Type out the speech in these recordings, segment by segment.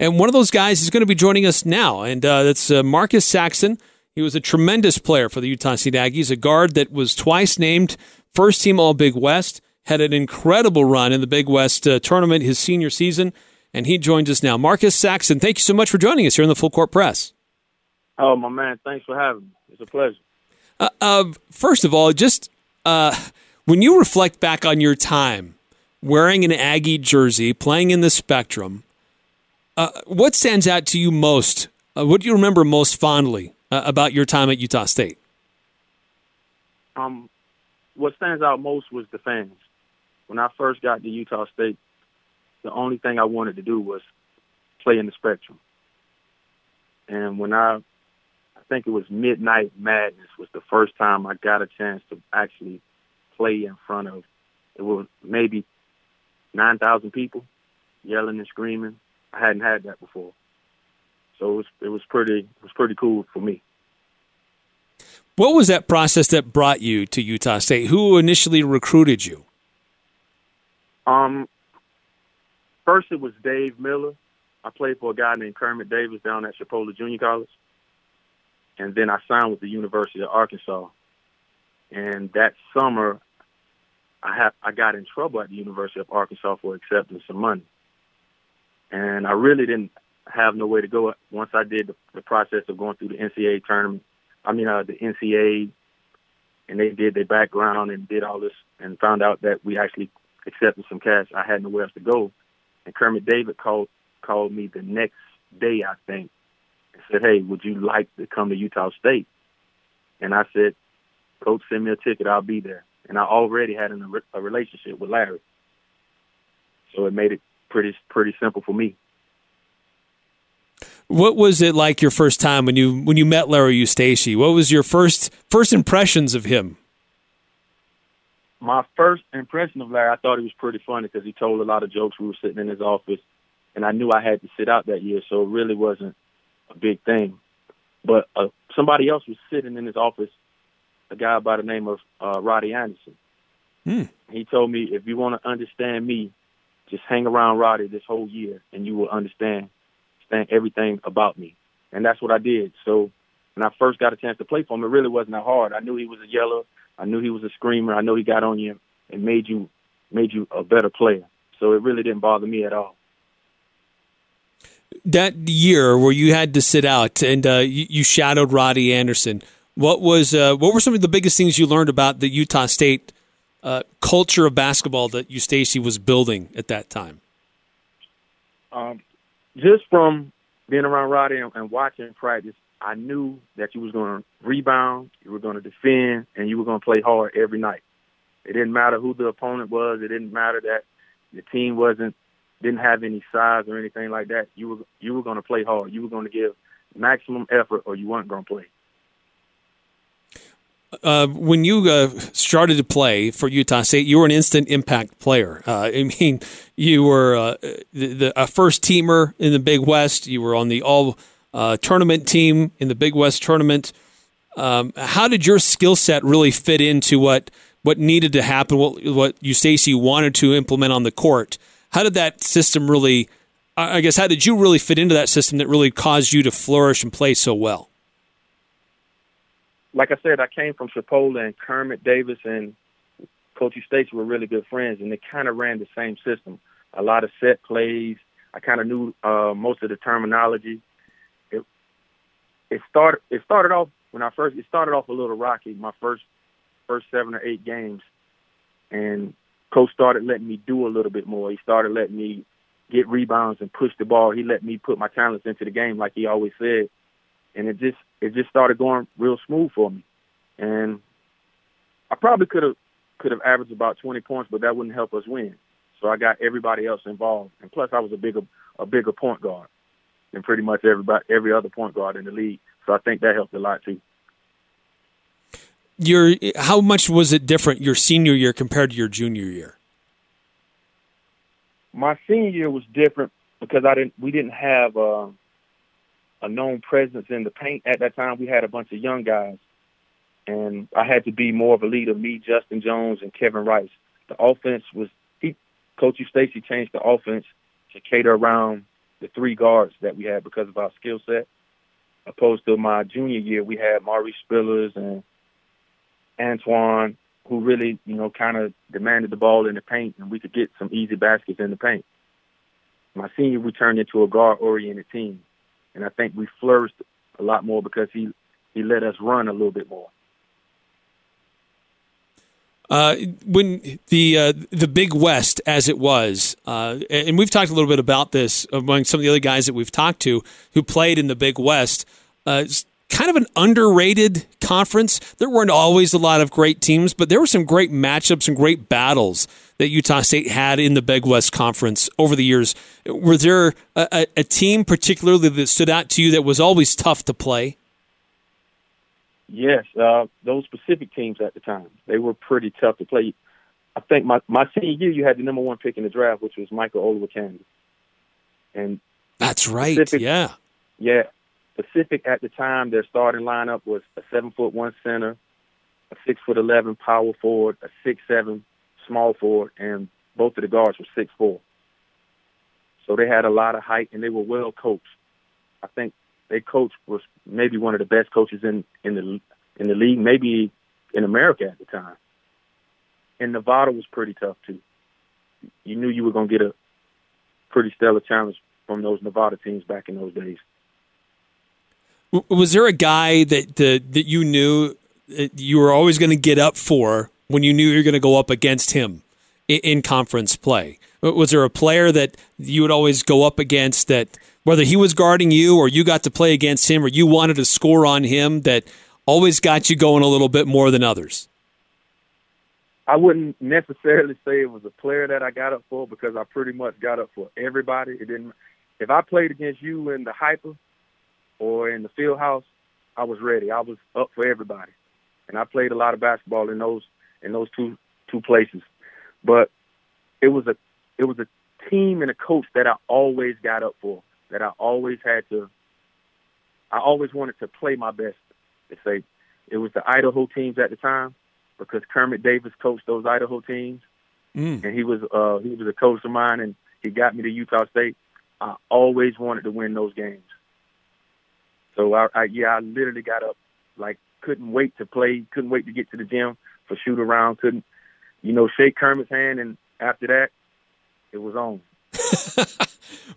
And one of those guys is going to be joining us now, and uh, that's uh, Marcus Saxon. He was a tremendous player for the Utah State Aggies, a guard that was twice named first team All Big West, had an incredible run in the Big West uh, tournament his senior season, and he joins us now. Marcus Saxon, thank you so much for joining us here in the Full Court Press. Oh, my man, thanks for having me. It's a pleasure. Uh, uh, first of all, just uh, when you reflect back on your time wearing an Aggie jersey, playing in the Spectrum, uh, what stands out to you most? Uh, what do you remember most fondly uh, about your time at Utah State? Um, what stands out most was the fans. When I first got to Utah State, the only thing I wanted to do was play in the Spectrum. And when I, I think it was Midnight Madness was the first time I got a chance to actually play in front of, it was maybe 9,000 people yelling and screaming. I hadn't had that before. So it was it was pretty it was pretty cool for me. What was that process that brought you to Utah State? Who initially recruited you? Um, first it was Dave Miller. I played for a guy named Kermit Davis down at Chipola Junior College, and then I signed with the University of Arkansas. And that summer, I have I got in trouble at the University of Arkansas for accepting some money and I really didn't have no way to go once I did the, the process of going through the NCAA tournament. I mean, uh, the NCAA, and they did their background and did all this, and found out that we actually accepted some cash. I had nowhere else to go, and Kermit Davis called called me the next day, I think, and said, "Hey, would you like to come to Utah State?" And I said, "Coach, send me a ticket. I'll be there." And I already had an, a relationship with Larry, so it made it pretty pretty simple for me. What was it like your first time when you when you met Larry Eustachy? What was your first first impressions of him? My first impression of Larry, I thought he was pretty funny because he told a lot of jokes. We were sitting in his office, and I knew I had to sit out that year, so it really wasn't a big thing. But uh, somebody else was sitting in his office, a guy by the name of uh, Roddy Anderson. Hmm. He told me, if you want to understand me, just hang around Roddy this whole year, and you will understand, understand everything about me. And that's what I did. So when I first got a chance to play for him, it really wasn't that hard. I knew he was a yeller. I knew he was a screamer. I know he got on you and made you made you a better player. So it really didn't bother me at all. That year where you had to sit out and uh, you, you, shadowed Roddy Anderson, what was uh, what were some of the biggest things you learned about the Utah State uh, culture of basketball that Eustachy was building at that time? Um, just from being around Roddy and, and watching practice, I knew that you was going to rebound, you were going to defend, and you were going to play hard every night. It didn't matter who the opponent was. It didn't matter that the team wasn't didn't have any size or anything like that. You were you were going to play hard. You were going to give maximum effort, or you weren't going to play uh, when you uh, started to play for Utah State, you were an instant impact player. Uh, I mean, you were uh, the, the, a first teamer in the Big West. You were on the all uh, tournament team in the Big West tournament. Um, how did your skill set really fit into what what needed to happen? What what Eustachy wanted to implement on the court? How did that system really? I guess how did you really fit into that system that really caused you to flourish and play so well? Like I said, I came from Chipola and Kermit Davis and Coach Stacy were really good friends, and they kind of ran the same system. A lot of set plays. I kind of knew uh, most of the terminology. It it started it started off when I first it started off a little rocky. My first first seven or eight games, and coach started letting me do a little bit more. He started letting me get rebounds and push the ball. He let me put my talents into the game, like he always said and it just it just started going real smooth for me. And I probably could have could have averaged about 20 points, but that wouldn't help us win. So I got everybody else involved, and plus I was a bigger a bigger point guard than pretty much everybody every other point guard in the league. So I think that helped a lot too. Your how much was it different your senior year compared to your junior year? My senior year was different because I didn't we didn't have. Uh, a known presence in the paint at that time. We had a bunch of young guys, and I had to be more of a leader. Me, Justin Jones, and Kevin Rice. The offense was he, Coach Eustachy changed the offense to cater around the three guards that we had because of our skill set. Opposed to my junior year, we had Maurice Spillers and Antoine, who really, you know, kind of demanded the ball in the paint, and we could get some easy baskets in the paint. My senior, we turned into a guard-oriented team, and I think we flourished a lot more because he he let us run a little bit more. Uh, when the uh, the Big West, as it was, uh, and we've talked a little bit about this among some of the other guys that we've talked to who played in the Big West. Kind of an underrated conference. There weren't always a lot of great teams, but there were some great matchups and great battles that Utah State had in the Big West Conference over the years. Were there a, a team particularly that stood out to you that was always tough to play? Yes, uh, those specific teams at the time they were pretty tough to play. I think my my senior year you had the number one pick in the draft, which was Michael Olowokandi, and that's right. Pacific, yeah, yeah. Pacific at the time, their starting lineup was a seven foot one center, a six foot eleven power forward, a six seven small forward, and both of the guards were six four. So they had a lot of height and they were well coached. I think their coach was maybe one of the best coaches in in the in the league, maybe in America at the time. And Nevada was pretty tough too. You knew you were going to get a pretty stellar challenge from those Nevada teams back in those days. Was there a guy that that, that you knew you were always going to get up for when you knew you were going to go up against him in, in conference play? Was there a player that you would always go up against that? whether he was guarding you or you got to play against him or you wanted to score on him that always got you going a little bit more than others? I wouldn't necessarily say it was a player that I got up for because I pretty much got up for everybody. It didn't. If I played against you in the hyper or in the field house, I was ready. I was up for everybody, and I played a lot of basketball in those in those two two places. But it was a it was a team and a coach that I always got up for that I always had to. I always wanted to play my best. To say it was the Idaho teams at the time because Kermit Davis coached those Idaho teams, mm. and he was uh, he was a coach of mine, and he got me to Utah State. I always wanted to win those games. So I, I yeah, I literally got up like couldn't wait to play, couldn't wait to get to the gym for shoot around, couldn't you know shake Kermit's hand, and after that, it was on.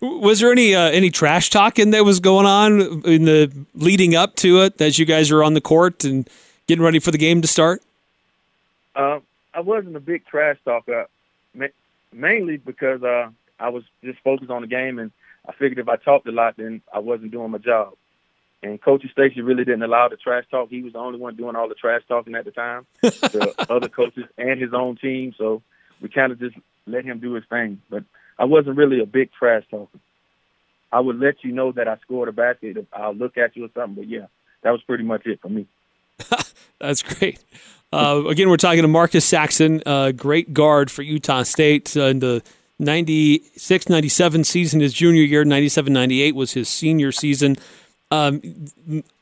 was there any uh, any trash talking that was going on in the leading up to it as you guys were on the court and getting ready for the game to start? Uh, I wasn't a big trash talker, mainly because uh, I was just focused on the game, and I figured if I talked a lot, then I wasn't doing my job. And Coach Stacy really didn't allow the trash talk. He was the only one doing all the trash talking at the time, the other coaches and his own team. So we kind of just let him do his thing. But I wasn't really a big trash talker. I would let you know that I scored a basket. I'll look at you or something, but yeah, that was pretty much it for me. That's great. Uh, again, we're talking to Marcus Saxon, uh, great guard for Utah State uh, in the 96 97 season, his junior year, 97 98 was his senior season. Um,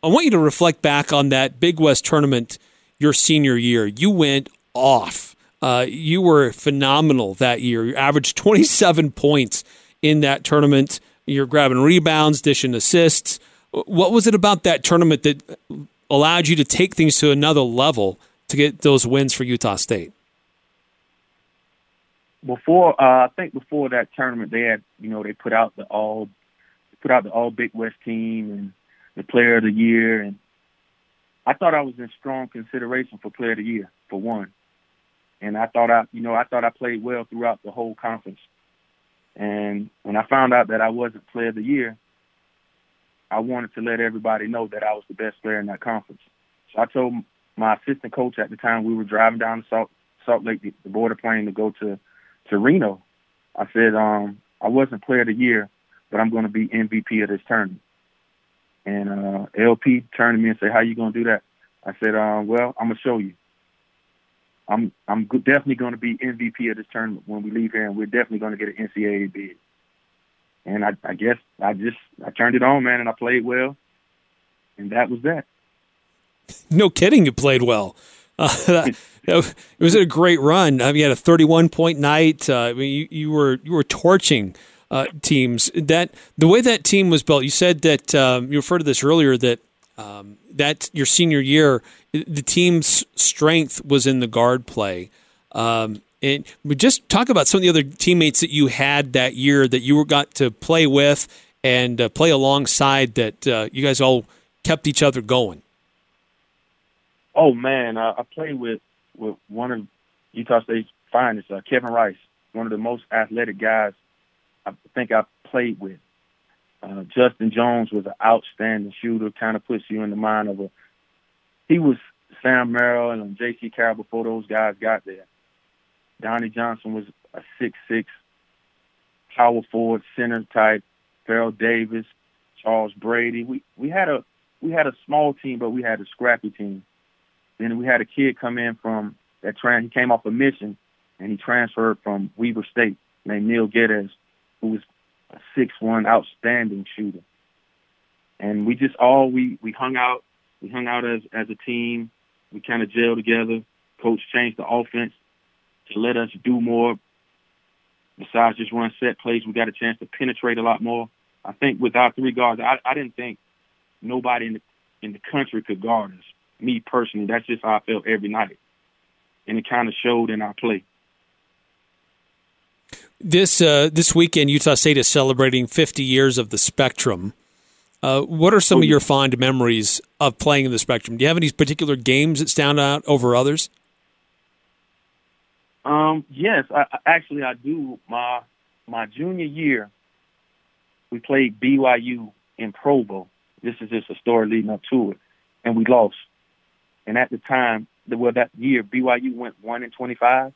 I want you to reflect back on that Big West tournament your senior year. You went off. Uh, you were phenomenal that year. You averaged 27 points in that tournament. You're grabbing rebounds, dishing assists. What was it about that tournament that allowed you to take things to another level to get those wins for Utah State? Before, uh, I think before that tournament, they had, you know, they put out the all, put out the all Big West team and the Player of the Year, and I thought I was in strong consideration for Player of the Year for one and I thought I, you know, I thought I played well throughout the whole conference. And when I found out that I wasn't Player of the Year, I wanted to let everybody know that I was the best player in that conference. So I told my assistant coach at the time we were driving down to Salt Salt Lake, the, border plane to go to to Reno. I said, um, I wasn't Player of the Year, but I'm going to be MVP of this tournament. And uh, LP turned to me and said, "How you going to do that?" I said, uh, "Well, I'm gonna show you." I'm I'm definitely going to be MVP of this tournament when we leave here, and we're definitely going to get an NCAA bid. And I, I guess I just I turned it on, man, and I played well, and that was that. No kidding, you played well. Uh, it was a great run. I mean, you had a 31 point night. Uh, I mean, you, you were you were torching uh, teams. That the way that team was built. You said that um, you referred to this earlier. That um, that your senior year, the team's strength was in the guard play. Um, and just talk about some of the other teammates that you had that year that you got to play with and uh, play alongside. That uh, you guys all kept each other going. Oh man, uh, I played with with one of Utah State's finest, uh, Kevin Rice, one of the most athletic guys I think I played with. Uh, Justin Jones was an outstanding shooter, kind of puts you in the mind of a. He was Sam Merrill and Jaycee Carroll before those guys got there. Donnie Johnson was a six-six power forward center type. Farrell Davis, Charles Brady. We we had a we had a small team, but we had a scrappy team. Then we had a kid come in from that trans. He came off a mission, and he transferred from Weber State named Neil Geddes, who was a six-one outstanding shooter. And we just all we we hung out. We hung out as as a team. We kind of gelled together. Coach changed the offense to let us do more. Besides just run set plays, we got a chance to penetrate a lot more. I think with our three guards, I, I didn't think nobody in the in the country could guard us. Me personally, that's just how I felt every night, and it kind of showed in our play. This uh, this weekend, Utah State is celebrating 50 years of the Spectrum. Uh, what are some oh, of your fond memories of playing in the Spectrum? Do you have any particular games that stand out over others? Um, yes, I, actually I do. My my junior year, we played BYU in Provo. This is just a story leading up to it, and we lost. And at the time, well, that year BYU went one in twenty-five,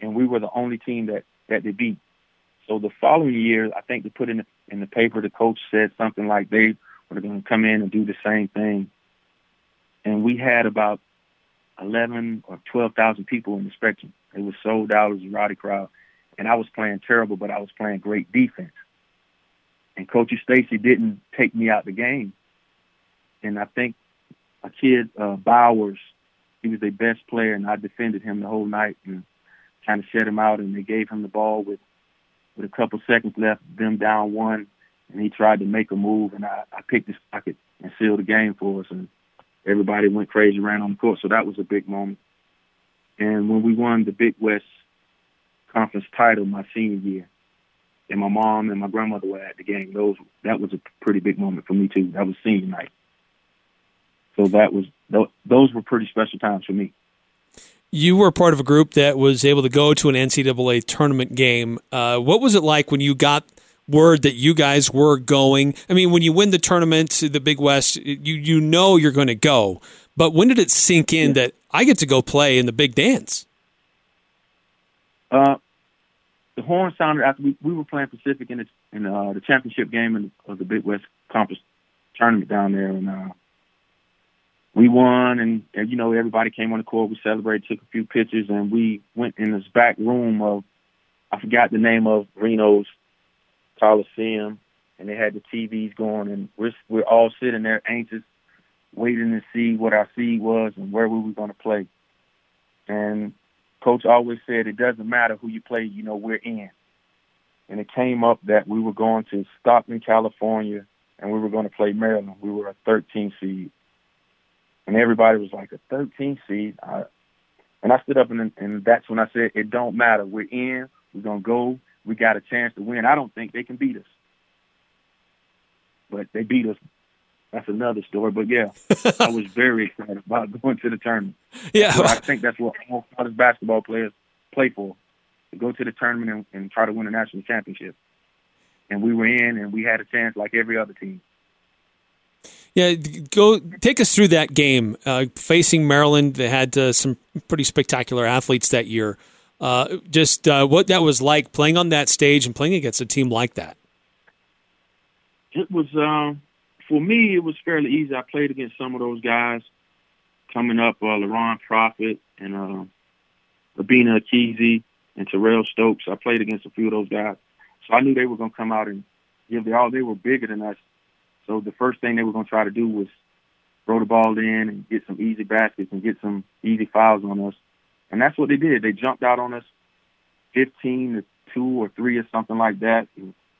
and we were the only team that that they beat. So the following year, I think they put in the, in the paper, the coach said something like they were going to come in and do the same thing. And we had about 11 or 12,000 people in the spectrum. It was sold out. It was a rowdy crowd. And I was playing terrible, but I was playing great defense. And Coach Stacy didn't take me out the game. And I think a kid, uh, Bowers, he was their best player, and I defended him the whole night and kind of shut him out. And they gave him the ball with with a couple seconds left, them down one, and he tried to make a move, and I, I picked his pocket and sealed the game for us. And everybody went crazy, ran on the court. So that was a big moment. And when we won the Big West Conference title my senior year, and my mom and my grandmother were at the game, those that was a pretty big moment for me too. That was senior night. So that was those were pretty special times for me. You were part of a group that was able to go to an NCAA tournament game. Uh, what was it like when you got word that you guys were going? I mean, when you win the tournament, the Big West, you you know you're going to go. But when did it sink in that I get to go play in the big dance? Uh, the horn sounded after we, we were playing Pacific in the in uh, the championship game in, of the Big West Conference tournament down there, and uh, we won. And, and you know everybody came on the court. We celebrated, took a few pictures, and we went in this back room of I forgot the name of Reno's Coliseum, and they had the TVs going, and we're we're all sitting there anxious, waiting to see what our seed was and where we were going to play. And coach always said it doesn't matter who you play, you know we're in. And it came up that we were going to Stockton, California, and we were going to play Maryland. We were a 13 seed, and everybody was like a 13 seed. I, and I stood up and, and that's when I said it don't matter. We're in. We're gonna go we got a chance to win. I don't think they can beat us, but they beat us. That's another story. But yeah, I was very excited about going to the tournament. Yeah, I think that's what all college basketball players play for: to go to the tournament and, and try to win a national championship. And we were in, and we had a chance like every other team. Yeah, go take us through that game uh, facing Maryland. They had uh, some pretty spectacular athletes that year. Uh, just uh, what that was like playing on that stage and playing against a team like that. It was um, for me. It was fairly easy. I played against some of those guys coming up, uh, LaRon Profit and uh, Obinna Ekezie and Terrell Stokes. I played against a few of those guys, so I knew they were going to come out and give the all. They were bigger than us, so the first thing they were going to try to do was throw the ball in and get some easy baskets and get some easy fouls on us and that's what they did. They jumped out on us 15 to two or three or something like that.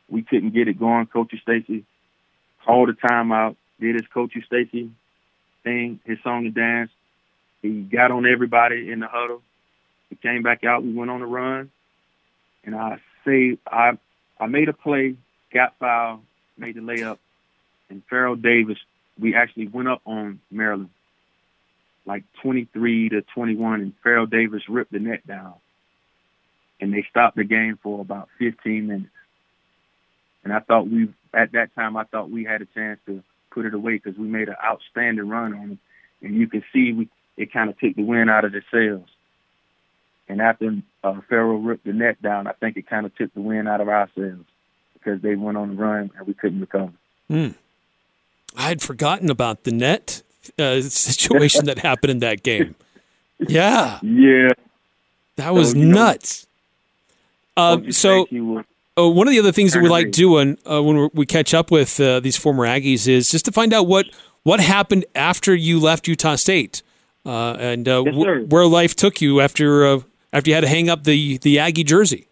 We couldn't get it going. Coach Stacy called a timeout, did his Coach Stacy thing, his song and dance. He got on everybody in the huddle. We came back out. We went on a run, and I say I I made a play, got foul, made the layup, and Farrell Davis. We actually went up on Maryland, like 23 to 21, and Farrell Davis ripped the net down, and they stopped the game for about 15 minutes. And I thought we, at that time, I thought we had a chance to put it away because we made an outstanding run on them, and you can see we it kind of took the wind out of their sails. And after uh, Farrell ripped the net down, I think it kind of took the wind out of our sails because they went on the run and we couldn't recover. Mm. I had forgotten about the net uh, situation that happened in that game. Yeah. Yeah. That was so, nuts. Know, uh, so, uh, one of the other things that we like doing uh, when we catch up with uh, these former Aggies is just to find out what what happened after you left Utah State uh, and yes, w- where life took you after after you had to hang up the the Aggie jersey.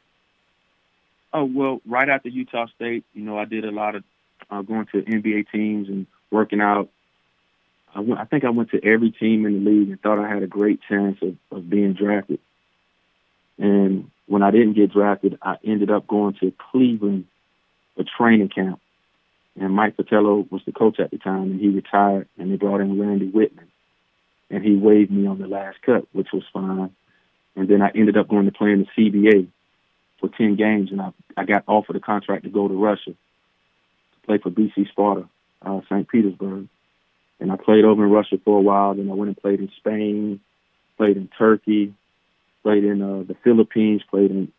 Oh well, right after Utah State, you know, I did a lot of uh, going to NBA teams and working out. I, went, I think I went to every team in the league and thought I had a great chance of, of being drafted. And when I didn't get drafted, I ended up going to Cleveland, a training camp. And Mike Fratello was the coach at the time, and he retired, and they brought in Randy Wittman. And he waived me on the last cut, which was fine. And then I ended up going to play in the CBA for 10 games, and I, I got offered a contract to go to Russia to play for BC Spartak, uh, St. Petersburg. And I played over in Russia for a while. Then I went and played in Spain, played in Turkey, played in uh, the Philippines, played in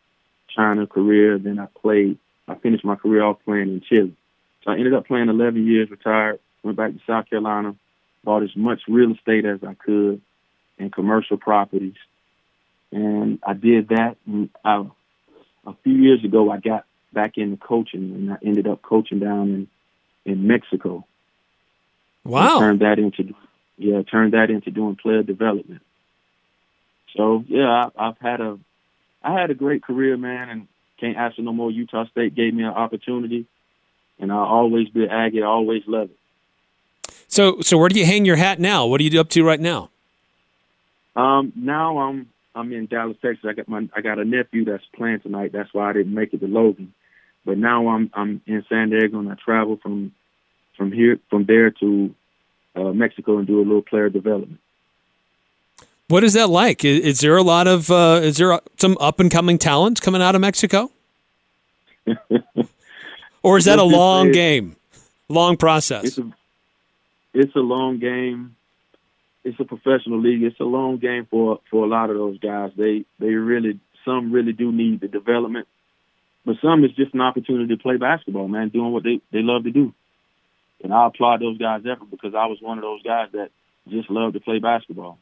China, Korea. Then I played, I finished my career off playing in Chile. So I ended up playing 11 years, retired, went back to South Carolina, bought as much real estate as I could and commercial properties. And I did that. And I, a few years ago, I got back into coaching, and I ended up coaching down in in Mexico. Wow! turned that into yeah, turned that into doing player development. So yeah, I, I've had a I had a great career, man, and can't ask for no more. Utah State gave me an opportunity, and I'll always be an Aggie. I always love it. So, so where do you hang your hat now? What are you up to right now? Um, now I'm I'm in Dallas, Texas. I got my I got a nephew that's playing tonight. That's why I didn't make it to Logan. But now I'm I'm in San Diego and I travel from from here from there to uh, Mexico and do a little player development. What is that like? Is, is there a lot of uh, is there some up and coming talent coming out of Mexico? or is that a long game, long process? It's a, it's a long game it's a professional league. It's a long game for for a lot of those guys. They they really some really do need the development, but some is just an opportunity to play basketball, man, doing what they they love to do. And I applaud those guys' effort because I was one of those guys that just loved to play basketball.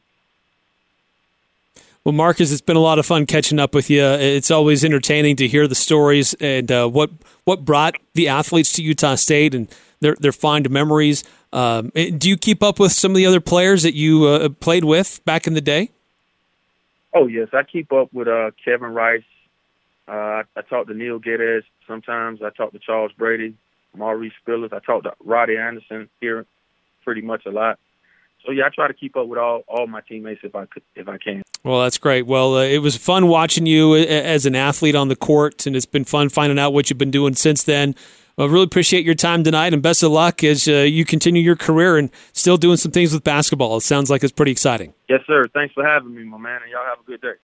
Well, Marcus, it's been a lot of fun catching up with you. It's always entertaining to hear the stories and uh, what what brought the athletes to Utah State and their their fond memories. Um, do you keep up with some of the other players that you uh, played with back in the day? Oh yes, I keep up with uh, Kevin Rice. Uh, I talk to Neil Geddes sometimes. I talk to Charles Brady, Maurice Spillers. I talk to Roddy Anderson here pretty much a lot. So yeah, I try to keep up with all, all my teammates if I could, if I can. Well, that's great. Well, uh, it was fun watching you uh, as an athlete on the court, and it's been fun finding out what you've been doing since then. I really appreciate your time tonight, and best of luck as uh, you continue your career and still doing some things with basketball. It sounds like it's pretty exciting. Yes, sir. Thanks for having me, my man, and y'all have a good day.